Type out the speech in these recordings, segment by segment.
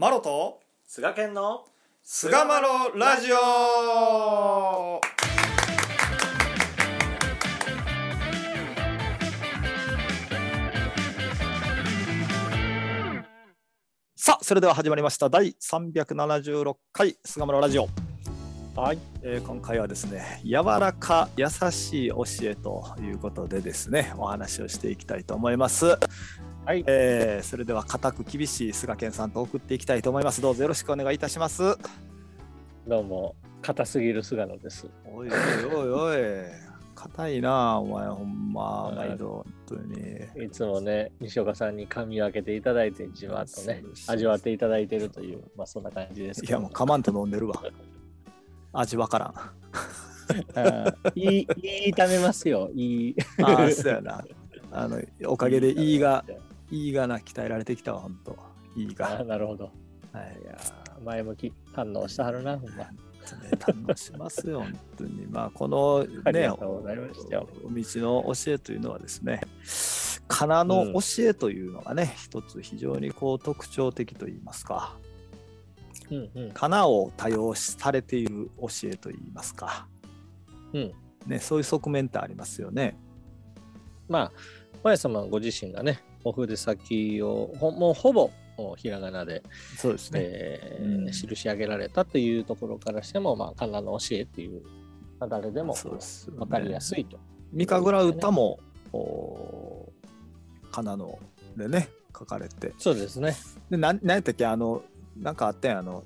マロと菅健の菅マロラジオ。さあそれでは始まりました。第376回菅マロラジオ。はい、えー今回はですね柔らか優しい教えということでですねお話をしていきたいと思いますはい。えーそれでは固く厳しい菅健さんと送っていきたいと思います。どうぞよろしくお願いいたします。どうも。硬すぎる菅野です。おいおいおい硬いなお前。ほんまはい。毎度本当に。いつもね西岡さんに噛み分けていただいてじわっとね味わっていただいてるというまあそんな感じですいやもうかまんと飲んでるわ。味わからん。いいいい炒めますよ。いい。ああそうやな。あのおかげで胃が胃がな鍛えられてきたわほんと胃あがーなるほど。はいいやー。前向き反応したはるなほんま。ね、堪能しますよ、本当に。まあ、このね、お道の教えというのはですね、かなの教えというのがね、一つ非常にこう特徴的といいますか、うんうん。かなを多用されている教えといいますか、うん。ね、そういう側面ってありますよね。まあ親様ご自身がねお筆先をほもうほぼひらがなで、そうですね。えうんー記し上げられたというところからしても、まあ、神田の教えっていう、まあ、誰でも分かりやすいと。三神楽歌も、おかなのでね、書かれて、そうですね。でなんなんやったっけ？あのなんかあったやんあの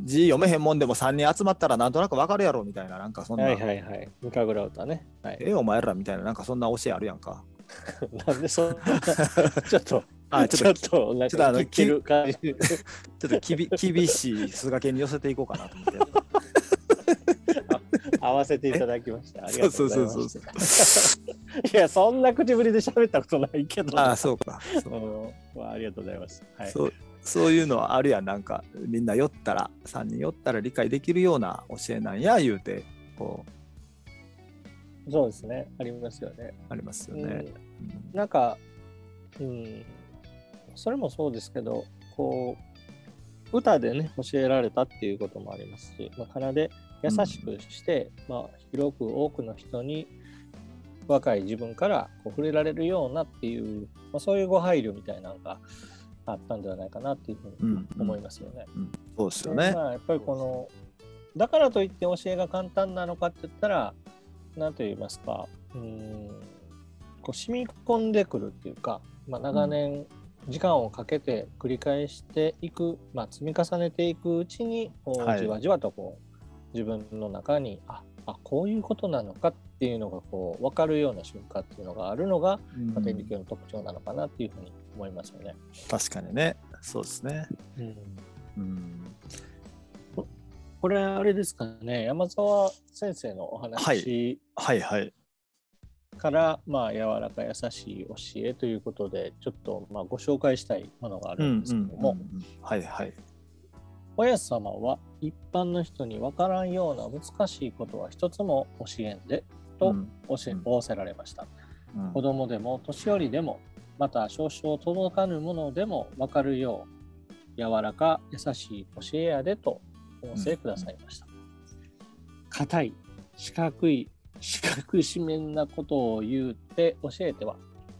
字読めへんもんでも3人集まったらなんとなくわかるやろみたいななんかそんな、はいはいはい。三神楽歌ね。はい、ええお前らみたいななんかそんな教えあるやんか なんでそんな、ちょっと、あちょっとちょっと、あのか切ってる感じ。ちょっときび厳しい菅家に寄せていこうかなと思って 合わせていただきました。ありがとうございまそうそうす。いや、そんな口ぶりで喋ったことないけど。ああそうかそうあ、ありがとうございます。はい。そうそういうのはあるやんなんかみんな酔ったら3人酔ったら理解できるような教えなんや言うてこうそうですね。ありますよね。ありますよね、うんなんか、うん、それもそうですけど、こう、歌でね、教えられたっていうこともありますし、まあ、奏で優しくして、まあ、広く多くの人に若い自分からこう触れられるようなっていう、まあ、そういうご配慮みたいなのがあったんではないかなっていうふうにうんうん。思いますよね。そうですよね、でまあ、やっぱりこのだからといって教えが簡単なのかって言ったら何と言いますかうーんこう染み込んでくるっていうか、まあ、長年時間をかけて繰り返していく、まあ、積み重ねていくうちにこうはい。じわじわとこう自分の中にああこういうことなのかっていうのがこう分かるような瞬間っていうのがあるのが、うん。まあ、天理教の特徴なのかなっていうふうに思いますよね。確かにね。そうですね。うん。うん。これあれですかね。山沢先生のお話はいはいから、まあ柔らか優しい教えということでちょっとまあご紹介したいものがあるんですけども、うんうんうんはいはい。親様は一般の人に分からんような難しいことは一つも教えんでとうん。教え、うん。仰せられました。うん。子供でも年寄りでもまた少々届かぬものでも分かるよう柔らか優しい教えやでと仰せくださいました。硬い四角い四角四面なことを言うて教えては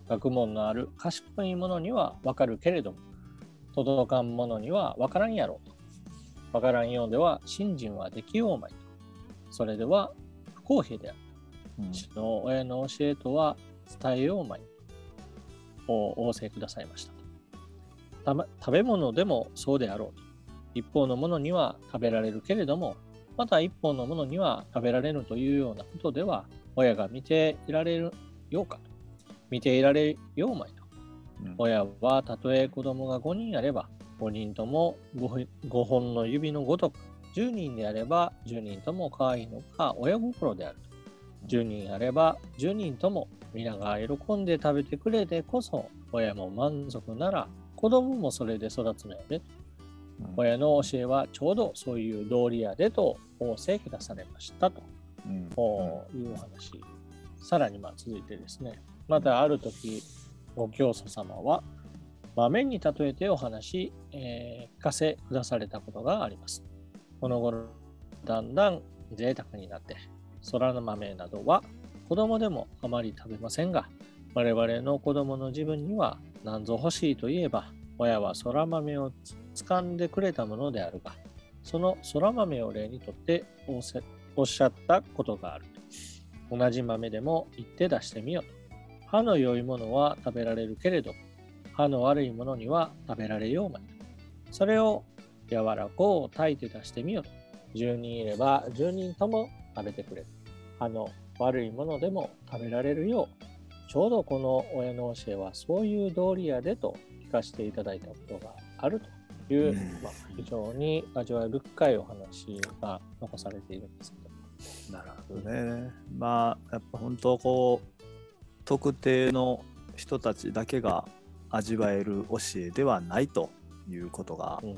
学問のある賢いものには分かるけれども届かんものには分からんやろうと。分からんようでは信心はできようまいと。それでは不公平である。うん。うちの親の教えとは伝えようまい。を仰せくださいました食べ物でもそうであろうと。一方のものには食べられるけれどもまた一方のものには食べられぬというようなことでは親が見ていられるようか。と見ていられようまいと。うん。親はたとえ子供が5人あれば5人とも 5, 5本の指のごとく10人であれば10人とも可愛いのが親心であると。10人あれば10人とも皆が喜んで食べてくれてこそ親も満足なら子供もそれで育つのやでうん親の教えはちょうどそういう道理やでと仰せくだされましたとうんこういうお話。さらにまあ続いてですね、またある時、ご教祖様は、豆に例えてお話、えー聞かせくだされたことがあります。この頃、だんだん贅沢になって、空の豆などは子供でもあまり食べませんが、我々の子供の自分には何ぞ欲しいといえば、親は空豆をつ掴んでくれたものであるが、その空豆を例にとっておっしゃったことがある。同じ豆でも言って出してみようと。歯の良いものは食べられるけれど、歯の悪いものには食べられようまい。それを柔らかを炊いて出してみようと。10人いれば10人とも食べてくれる。歯の悪いものでも食べられるよう、ちょうどこの親の教えはそういう道理やでとかせていただいたことがあるという、うんまあ、非常に味わい深いお話が残されているんですけど。なるほどね。まあやっぱ本当こう特定の人たちだけが味わえる教えではないということが、うん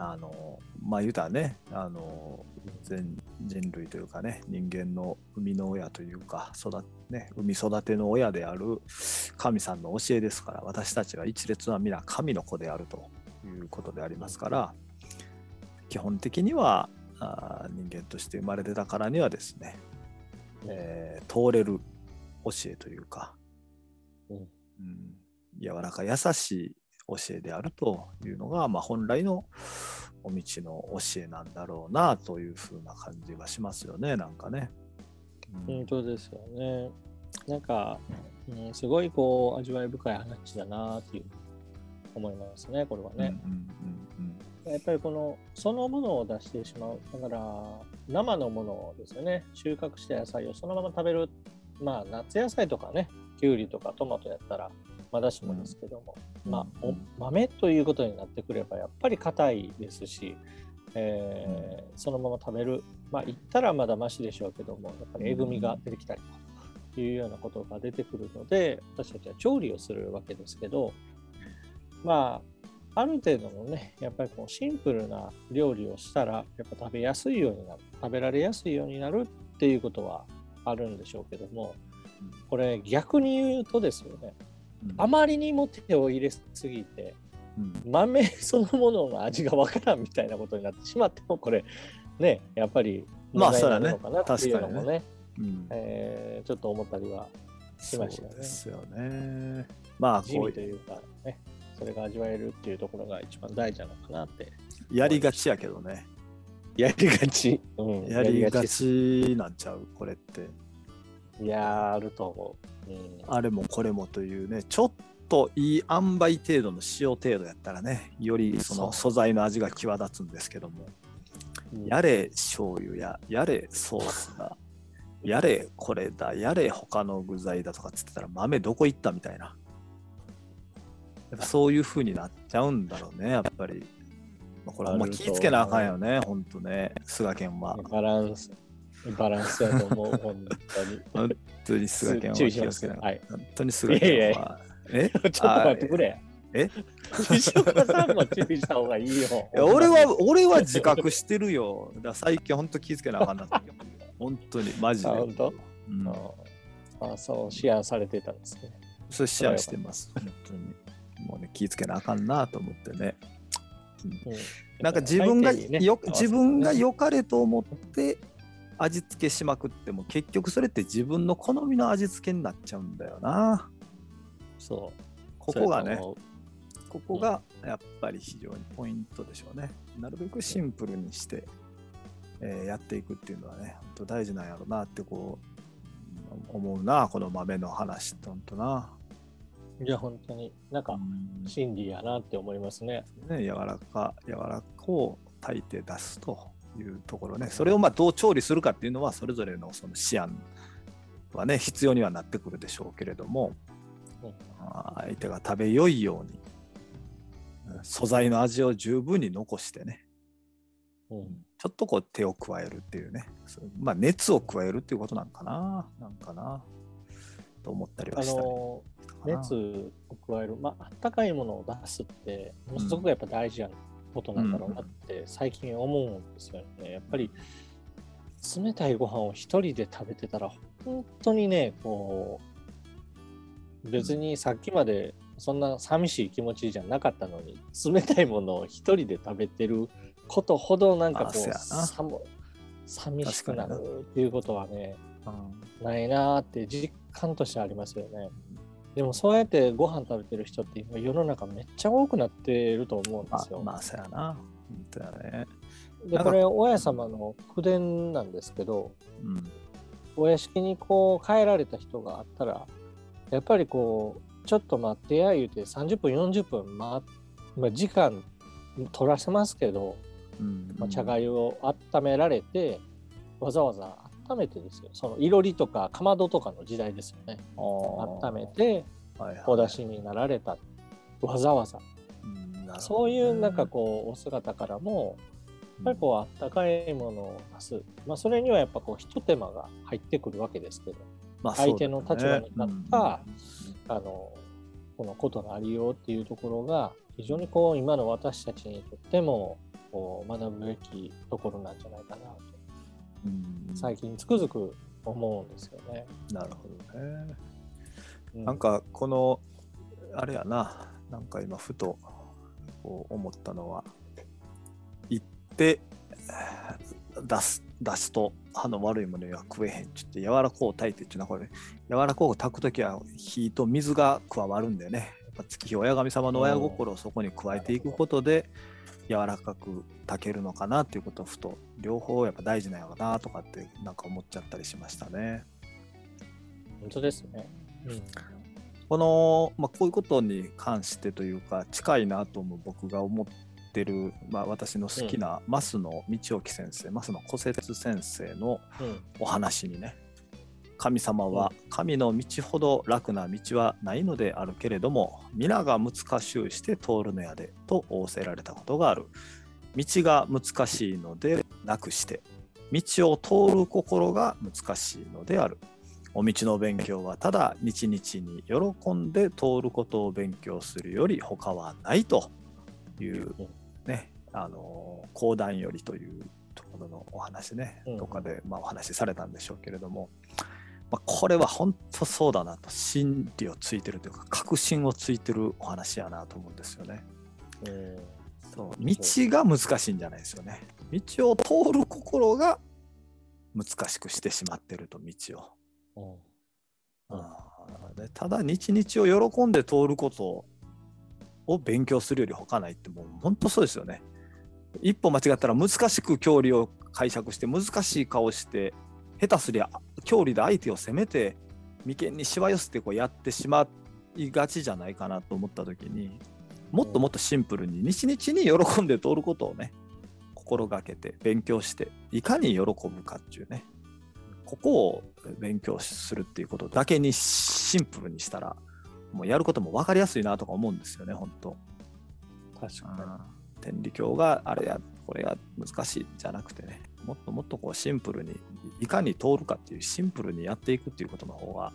あのまあ言うたらねあの全人類というかね人間の生みの親というか育ね生み育ての親である神さんの教えですから私たちは一列は皆神の子であるということでありますから基本的にはあー人間として生まれてたからにはですね、えー通れる教えというか、うん。うん柔らか優しい教えであるというのが、まあ、本来のお道の教えなんだろうなというふうな感じがしますよねなんかね。うん本当ですよね。なんか、うん、すごいこう味わい深い話だなっていう思いますね、これはね。やっぱりこのそのものを出してしまう。だから生のものですよね。収穫した野菜をそのまま食べる。まあ夏野菜とかね、きゅうりとかトマトやったらまだしもですけども、うん。まあ豆ということになってくればやっぱり硬いですし、えーそのまま食べる。まあ言ったらまだマシでしょうけども、やっぱりえぐみが出てきたりというようなことが出てくるので、私たちは調理をするわけですけど、まあ、ある程度のね、やっぱりこうシンプルな料理をしたら、やっぱ食べやすいようになる、食べられやすいようになるっていうことはあるんでしょうけども、これ逆に言うとですよね、うんあまりにも手を入れすぎて、うん。豆そのものの味がわからんみたいなことになってしまっても、これ、ね、やっぱりまあ問題になるのかなっていうのそうだねもね、うん。えーちょっと思ったりはしそうましたよねですよね。まあこうというかね、それが味わえるっていうところが一番大事なのかなって。やりがちやけどね。やりがち。うん、やりがちなんちゃう？これって。いやー、あると思う。うん、あれもこれもというね、ちょっといい塩梅程度の塩程度やったらね、よりその素材の味が際立つんですけども、うんやれ醤油や、やれソースだ、やれこれだ、やれ他の具材だとかっつってたら豆どこ行ったみたいな。やっぱそういう風になっちゃうんだろうね、やっぱり。まあこれはもう気ぃつけなあかんよね、ほんとね、菅健は。バランス、バランスやと思う、本当に。本当に菅健は気をつけなはい。本当に菅健は。え？ちょっと待ってくれ。え？西岡さんも注意した方がいいよ。いや俺は、俺は自覚してるよ。だから最近本当気ぃつけなあかんなって。本当に、マジで。あ、本当、うん、ああ、そう、シェアされてたんですね。それシェアしてます。本当に。もうね、気ぃつけなあかんなと思ってね。うんなんか自分がよ、自分が良かれと思って味付けしまくっても結局それって自分の好みの味付けになっちゃうんだよな。そう。ここがねここがやっぱり非常にポイントでしょうね。なるべくシンプルにして、えーやっていくっていうのはね、本当大事なんやろうなってこう思うな、この豆の話って本当な。いや、本当に、なんか、うん真理やなって思いますね。ね、柔らか、柔らかを炊いて出すというところね。それをまあどう調理するかっていうのは、それぞれのその思案はね、必要にはなってくるでしょうけれども、相手が食べよいように、うん素材の味を十分に残してね、うん。ちょっとこう手を加えるっていうね、まあ熱を加えるっていうことなんかな、なんかな、と思ったりはあしたり。のかな。熱を加える、まあったかいものを出すって、ものすごくやっぱ大事なことなんだろうなって最近思うんですよね。やっぱり冷たいご飯を一人で食べてたら、本当にね、こう、別にさっきまでそんな寂しい気持ちじゃなかったのに冷たいものを一人で食べてることほどなんかこう寂しくなるっていうことはねないなーって実感としてありますよね。でもそうやってご飯食べてる人って今世の中めっちゃ多くなってると思うんでまあすよ。まあそうやな。本当やね。でこれ親様の口伝なんですけどうん。お屋敷にこう帰られた人があったらやっぱりこうちょっと待ってや言うて30分40分、ままあ、時間取らせますけど、うん。まあ、茶粥を温められてわざわざ温めてですよ。そのいろりとかかまどとかの時代ですよね。温めてはいはい。お出しになられたわざわざ。うんなるほどね。そういうなんかこうお姿からもやっぱりこうあったかいものを出す、まあ、それにはやっぱこうひと手間が入ってくるわけですけどまあ相手の立場に立ったそうだね。あのこのことのありようっていうところが非常にこう今の私たちにとってもこう学ぶべきところなんじゃないかなと最近つくづく思うんですよね。なるほどね。うなんかこのあれやな。なんか今ふとこう思ったのは行って出す出すと歯の悪いものは食えへん。っちって柔らこう炊いてっちゅうのはこれ柔らこう炊く時は火と水が加わるんだよね。やっぱ月日親神様の親心をそこに加えていくことで柔らかく炊けるのかなっていうことをふと両方やっぱ大事なのかなとかってなんか思っちゃったりしましたね。本当ですね。うんこの、まあ、こういうことに関してというか近いなと思う僕が思ってる、まあ、私の好きな増野道興先生増野古説先生のうんお話にね神様は神の道ほど楽な道はないのであるけれども皆が難しゅうして通るのやでと仰せられたことがある。道が難しいのでなくして道を通る心が難しいのである。お道の勉強はただ日々に喜んで通ることを勉強するより他はないというねあの講談よりというところのお話ね、うん。どっかで、まあ、お話しされたんでしょうけれども、まあ、これは本当そうだなと真理をついてるというか確信をついてるお話やなと思うんですよね。うんそう道が難しいんじゃないですよね。道を通る心が難しくしてしまってると道を。うんうんあーでただ日々を喜んで通ることを勉強するより他ないってもう本当そうですよね。一歩間違ったら難しく教理を解釈して難しい顔して下手すりゃ教理で相手を責めて眉間にしわ寄せてこうやってしまいがちじゃないかなと思った時にもっともっとシンプルに日々に喜んで通ることをね心がけて勉強していかに喜ぶかっていうね。ここを勉強するっていうことだけにシンプルにしたらもうやることも分かりやすいなとか思うんですよね本当。確か天理教があれやこれが難しいじゃなくてねもっともっとこうシンプルにいかに通るかっていうシンプルにやっていくっていうことの方が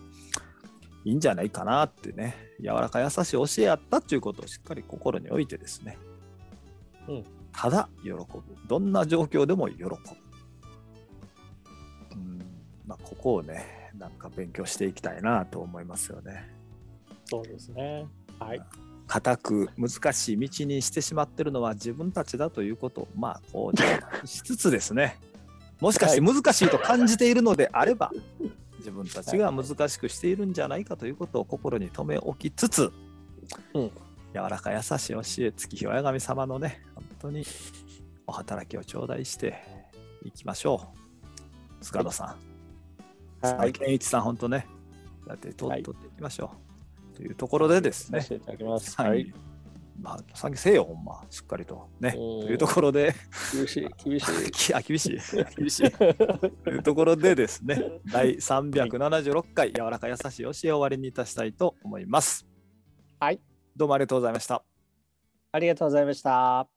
いいんじゃないかなってね柔らか優しい教えやったっていうことをしっかり心に置いてですね、うんただ喜ぶどんな状況でも喜ぶ、うんまあ、ここをねなんか勉強していきたいなと思いますよね。にそうですね。はい。固く難しい道にしてしまってるのは自分たちだということ。をまあこうしつつですね。もしかして難しいと感じているのであれば 自分たちが難しくしているんじゃないかということを心に留め置きつつ、うん。柔らか優しい教え月日親神様のね本当にお働きを頂戴していきましょう。塚野さん、はい。健一さん本当ねだって取はい。取っていきましょう、というところでですねいただきます。ははいい。。まあ、参加せえよ、ほんま。しっかりと。ね。うんというところで、厳しい、厳しい。き あ、厳しい。厳しい。というところでですね、第376回、柔らか優しい教えを終わりにいたしたいと思います。はい。どうもありがとうございました。ありがとうございました。